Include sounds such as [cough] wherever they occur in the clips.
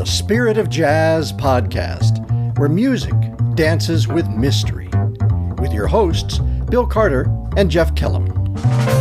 the Spirit of Jazz podcast, where music dances with mystery, with your hosts, Bill Carter and Jeff Kellam.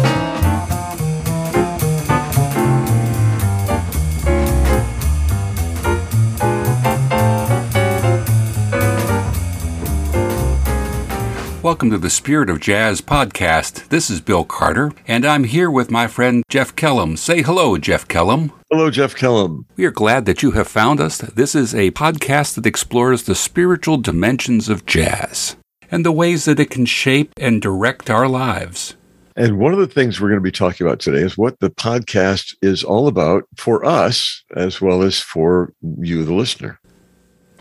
Welcome to the Spirit of Jazz podcast. This is Bill Carter, and I'm here with my friend Jeff Kellam. Say hello, Jeff Kellam. Hello, Jeff Kellam. We are glad that you have found us. This is a podcast that explores the spiritual dimensions of jazz and the ways that it can shape and direct our lives. And one of the things we're going to be talking about today is what the podcast is all about for us, as well as for you, the listener.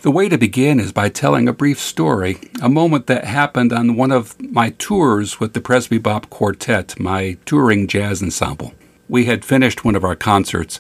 The way to begin is by telling a brief story, a moment that happened on one of my tours with the Presbybop Quartet, my touring jazz ensemble. We had finished one of our concerts.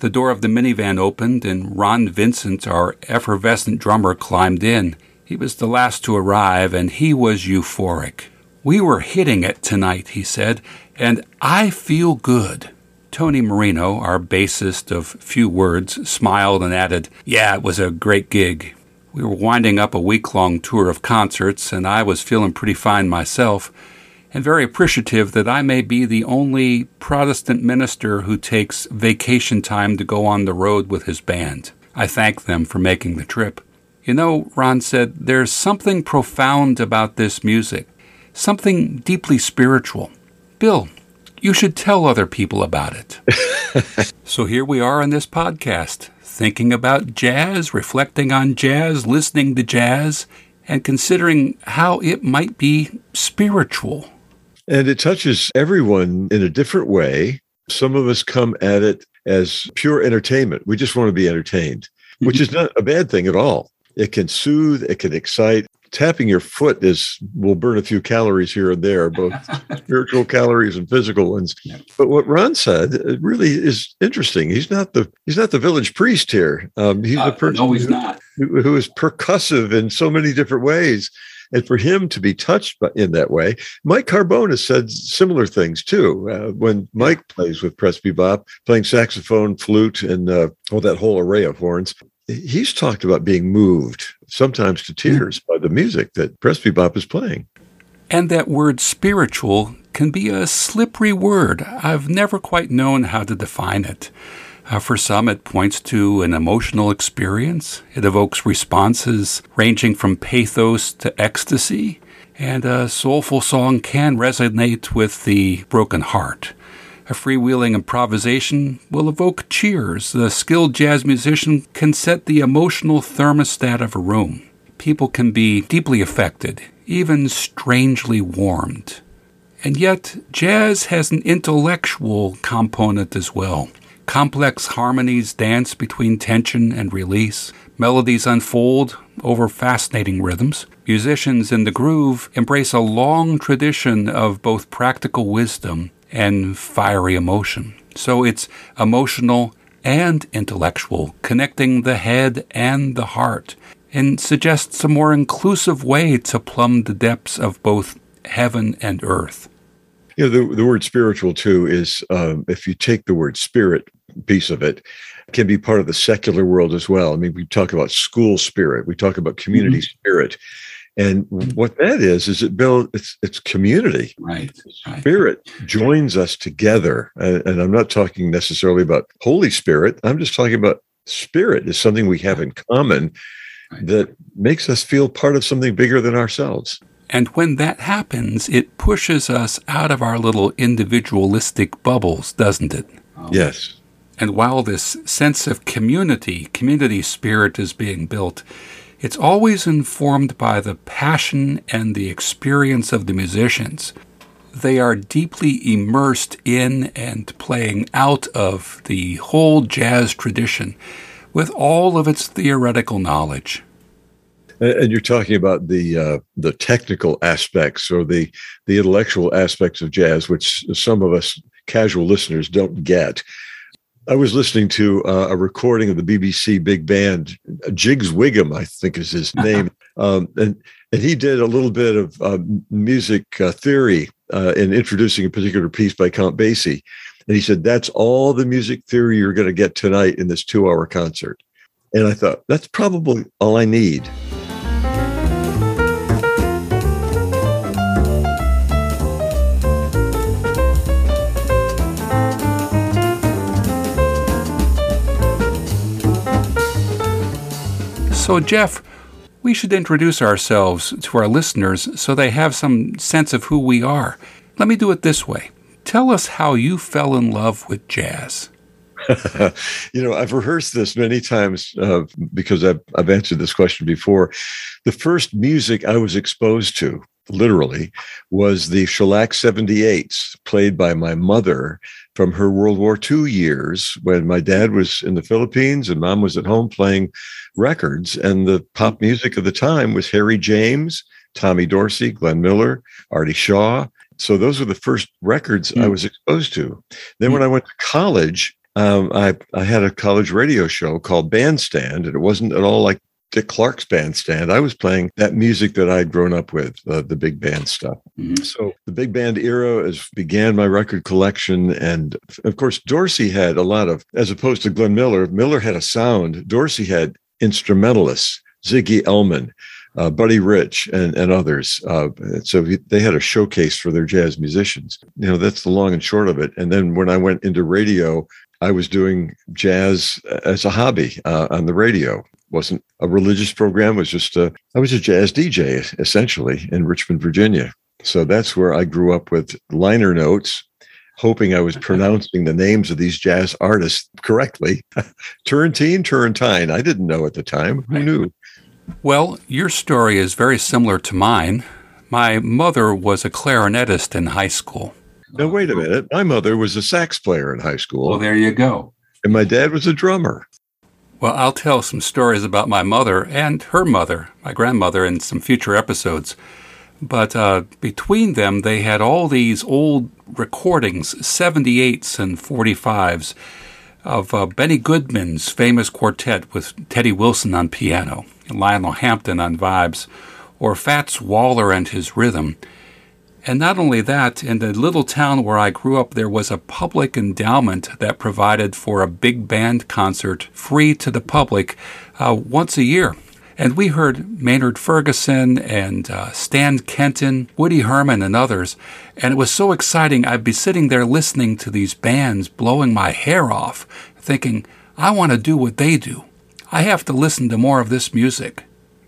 The door of the minivan opened, and Ron Vincent, our effervescent drummer, climbed in. He was the last to arrive, and he was euphoric. We were hitting it tonight, he said, and I feel good. Tony Marino, our bassist of few words, smiled and added, Yeah, it was a great gig. We were winding up a week long tour of concerts, and I was feeling pretty fine myself, and very appreciative that I may be the only Protestant minister who takes vacation time to go on the road with his band. I thank them for making the trip. You know, Ron said, there's something profound about this music, something deeply spiritual. Bill, you should tell other people about it. [laughs] so here we are on this podcast, thinking about jazz, reflecting on jazz, listening to jazz, and considering how it might be spiritual. And it touches everyone in a different way. Some of us come at it as pure entertainment. We just want to be entertained, which mm-hmm. is not a bad thing at all. It can soothe, it can excite, tapping your foot is will burn a few calories here and there, both [laughs] spiritual calories and physical ones. But what Ron said really is interesting. He's not the he's not the village priest here. Um, he's uh, a person no, he's not. Who, who is percussive in so many different ways. And for him to be touched in that way, Mike Carbone said similar things too. Uh, when Mike plays with Presbybop, playing saxophone, flute, and uh, all that whole array of horns, he's talked about being moved sometimes to tears by the music that Presbybop is playing. And that word spiritual can be a slippery word. I've never quite known how to define it. Uh, for some, it points to an emotional experience. It evokes responses ranging from pathos to ecstasy. And a soulful song can resonate with the broken heart. A freewheeling improvisation will evoke cheers. The skilled jazz musician can set the emotional thermostat of a room. People can be deeply affected, even strangely warmed. And yet, jazz has an intellectual component as well. Complex harmonies dance between tension and release. Melodies unfold over fascinating rhythms. Musicians in the groove embrace a long tradition of both practical wisdom and fiery emotion. So it's emotional and intellectual, connecting the head and the heart, and suggests a more inclusive way to plumb the depths of both heaven and earth. You know, the, the word spiritual, too, is um, if you take the word spirit piece of it, can be part of the secular world as well. I mean, we talk about school spirit, we talk about community mm-hmm. spirit. And mm-hmm. what that is, is it builds it's it's community. Right. Spirit joins us together. And, and, I'm not talking necessarily about Holy Spirit. I'm just talking about spirit is something we have in common right. that makes us feel part of something bigger than ourselves. And when that happens, it pushes us out of our little individualistic bubbles, doesn't it? Yes. And while this sense of community, community spirit is being built, it's always informed by the passion and the experience of the musicians. They are deeply immersed in and playing out of the whole jazz tradition with all of its theoretical knowledge. And you're talking about the uh, the technical aspects or the the intellectual aspects of jazz, which some of us casual listeners don't get. I was listening to uh, a recording of the BBC Big Band. Jiggs Whigham, I think is his [laughs] name, um, and and he did a little bit of uh, music uh, theory uh, in introducing a particular piece by Count Basie, and he said that's all the music theory you're going to get tonight in this two-hour concert. And I thought, that's probably all I need. So, Jeff, we should introduce ourselves to our listeners so they have some sense of who we are. Let me do it this way Tell us how you fell in love with jazz. [laughs] you know, I've rehearsed this many times uh, because I've, I've answered this question before. The first music I was exposed to, literally, was the shellac 78s played by my mother from her World War II years when my dad was in the Philippines and mom was at home playing records. And the pop music of the time was Harry James, Tommy Dorsey, Glenn Miller, Artie Shaw. So those were the first records mm. I hmm. was exposed to. Then mm. when I went to college, um, I, I had a college radio show called Bandstand, and it wasn't at all like Dick Clark's bandstand. I was playing that music that I'd grown up with, uh, the big band stuff. Mm-hmm. So the big band era is began my record collection, and of course Dorsey had a lot of, as opposed to Glenn Miller. Miller had a sound. Dorsey had instrumentalists, Ziggy Elman, uh, Buddy Rich, and, and others. Uh, so he, they had a showcase for their jazz musicians. You know, that's the long and short of it. And then when I went into radio, I was doing jazz as a hobby uh, on the radio. Wasn't a religious program. It was just a, I was a jazz DJ essentially in Richmond, Virginia. So that's where I grew up with liner notes hoping I was pronouncing the names of these jazz artists correctly. [laughs] Turrentine, Turrentine. I didn't know at the time. Who knew? Well, your story is very similar to mine. My mother was a clarinetist in high school. Now, wait a minute. My mother was a sax player in high school. Well, there you go. And my dad was a drummer. Well, I'll tell some stories about my mother and her mother, my grandmother, in some future episodes. But uh, between them, they had all these old recordings, 78s and 45s, of uh, Benny Goodman's famous quartet with Teddy Wilson on piano, Lionel Hampton on vibes, or Fats Waller and his rhythm. And not only that, in the little town where I grew up, there was a public endowment that provided for a big band concert free to the public uh, once a year. And we heard Maynard Ferguson and uh, Stan Kenton, Woody Herman, and others. And it was so exciting. I'd be sitting there listening to these bands, blowing my hair off, thinking, I want to do what they do. I have to listen to more of this music.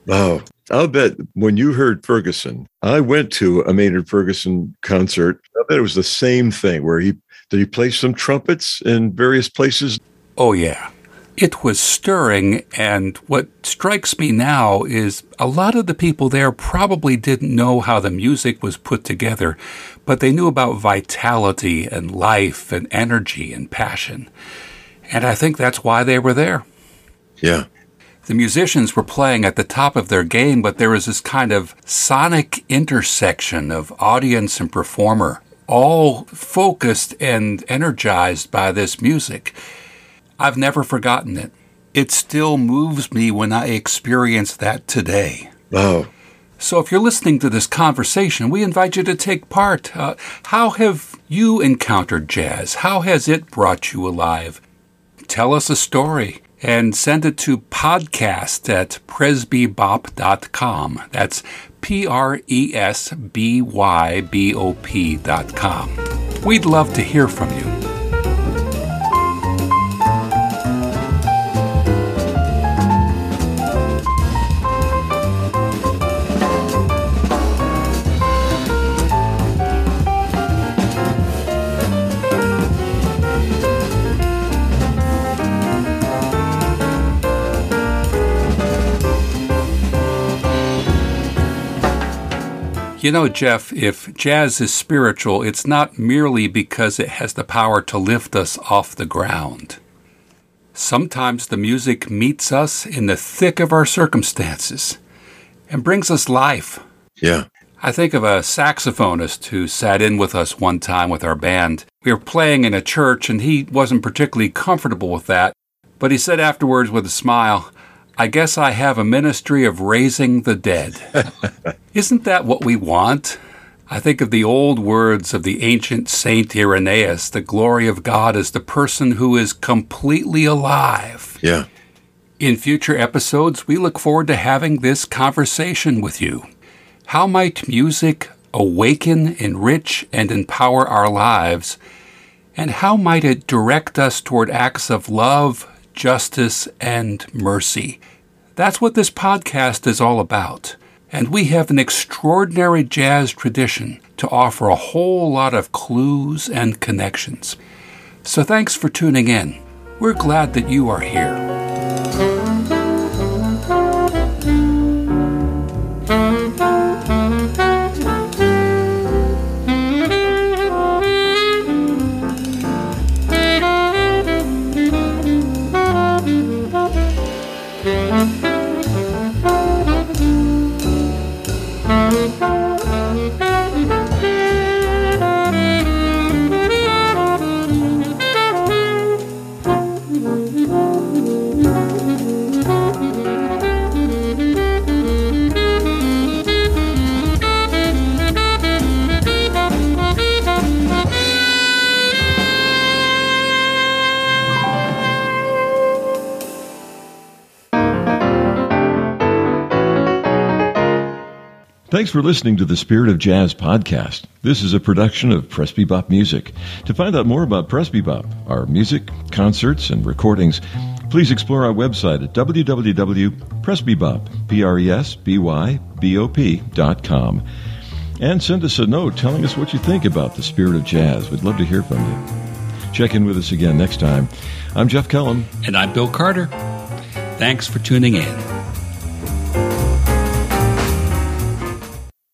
Oh, I'll bet when you heard Ferguson, I went to a Maynard Ferguson concert. I bet it was the same thing where he did he play some trumpets in various places? Oh, yeah. It was stirring, and what strikes me now is a lot of the people there probably didn't know how the music was put together, but they knew about vitality and life and energy and passion. And I think that's why they were there. Yeah. The musicians were playing at the top of their game, but there was this kind of sonic intersection of audience and performer, all focused and energized by this music. I've never forgotten it. It still moves me when I experience that today. Oh. So, if you're listening to this conversation, we invite you to take part. Uh, how have you encountered jazz? How has it brought you alive? Tell us a story and send it to podcast at presbybop.com. That's P R E S B Y B O P.com. We'd love to hear from you. You know, Jeff, if jazz is spiritual, it's not merely because it has the power to lift us off the ground. Sometimes the music meets us in the thick of our circumstances and brings us life. Yeah. I think of a saxophonist who sat in with us one time with our band. We were playing in a church and he wasn't particularly comfortable with that, but he said afterwards with a smile, I guess I have a ministry of raising the dead. [laughs] Isn't that what we want? I think of the old words of the ancient Saint Irenaeus the glory of God is the person who is completely alive. Yeah. In future episodes, we look forward to having this conversation with you. How might music awaken, enrich, and empower our lives? And how might it direct us toward acts of love, justice, and mercy? That's what this podcast is all about. And we have an extraordinary jazz tradition to offer a whole lot of clues and connections. So thanks for tuning in. We're glad that you are here. Thanks for listening to the Spirit of Jazz podcast. This is a production of Presbybop Music. To find out more about Presbybop, our music, concerts, and recordings, please explore our website at www.presbybop.com and send us a note telling us what you think about the Spirit of Jazz. We'd love to hear from you. Check in with us again next time. I'm Jeff Kellam. And I'm Bill Carter. Thanks for tuning in.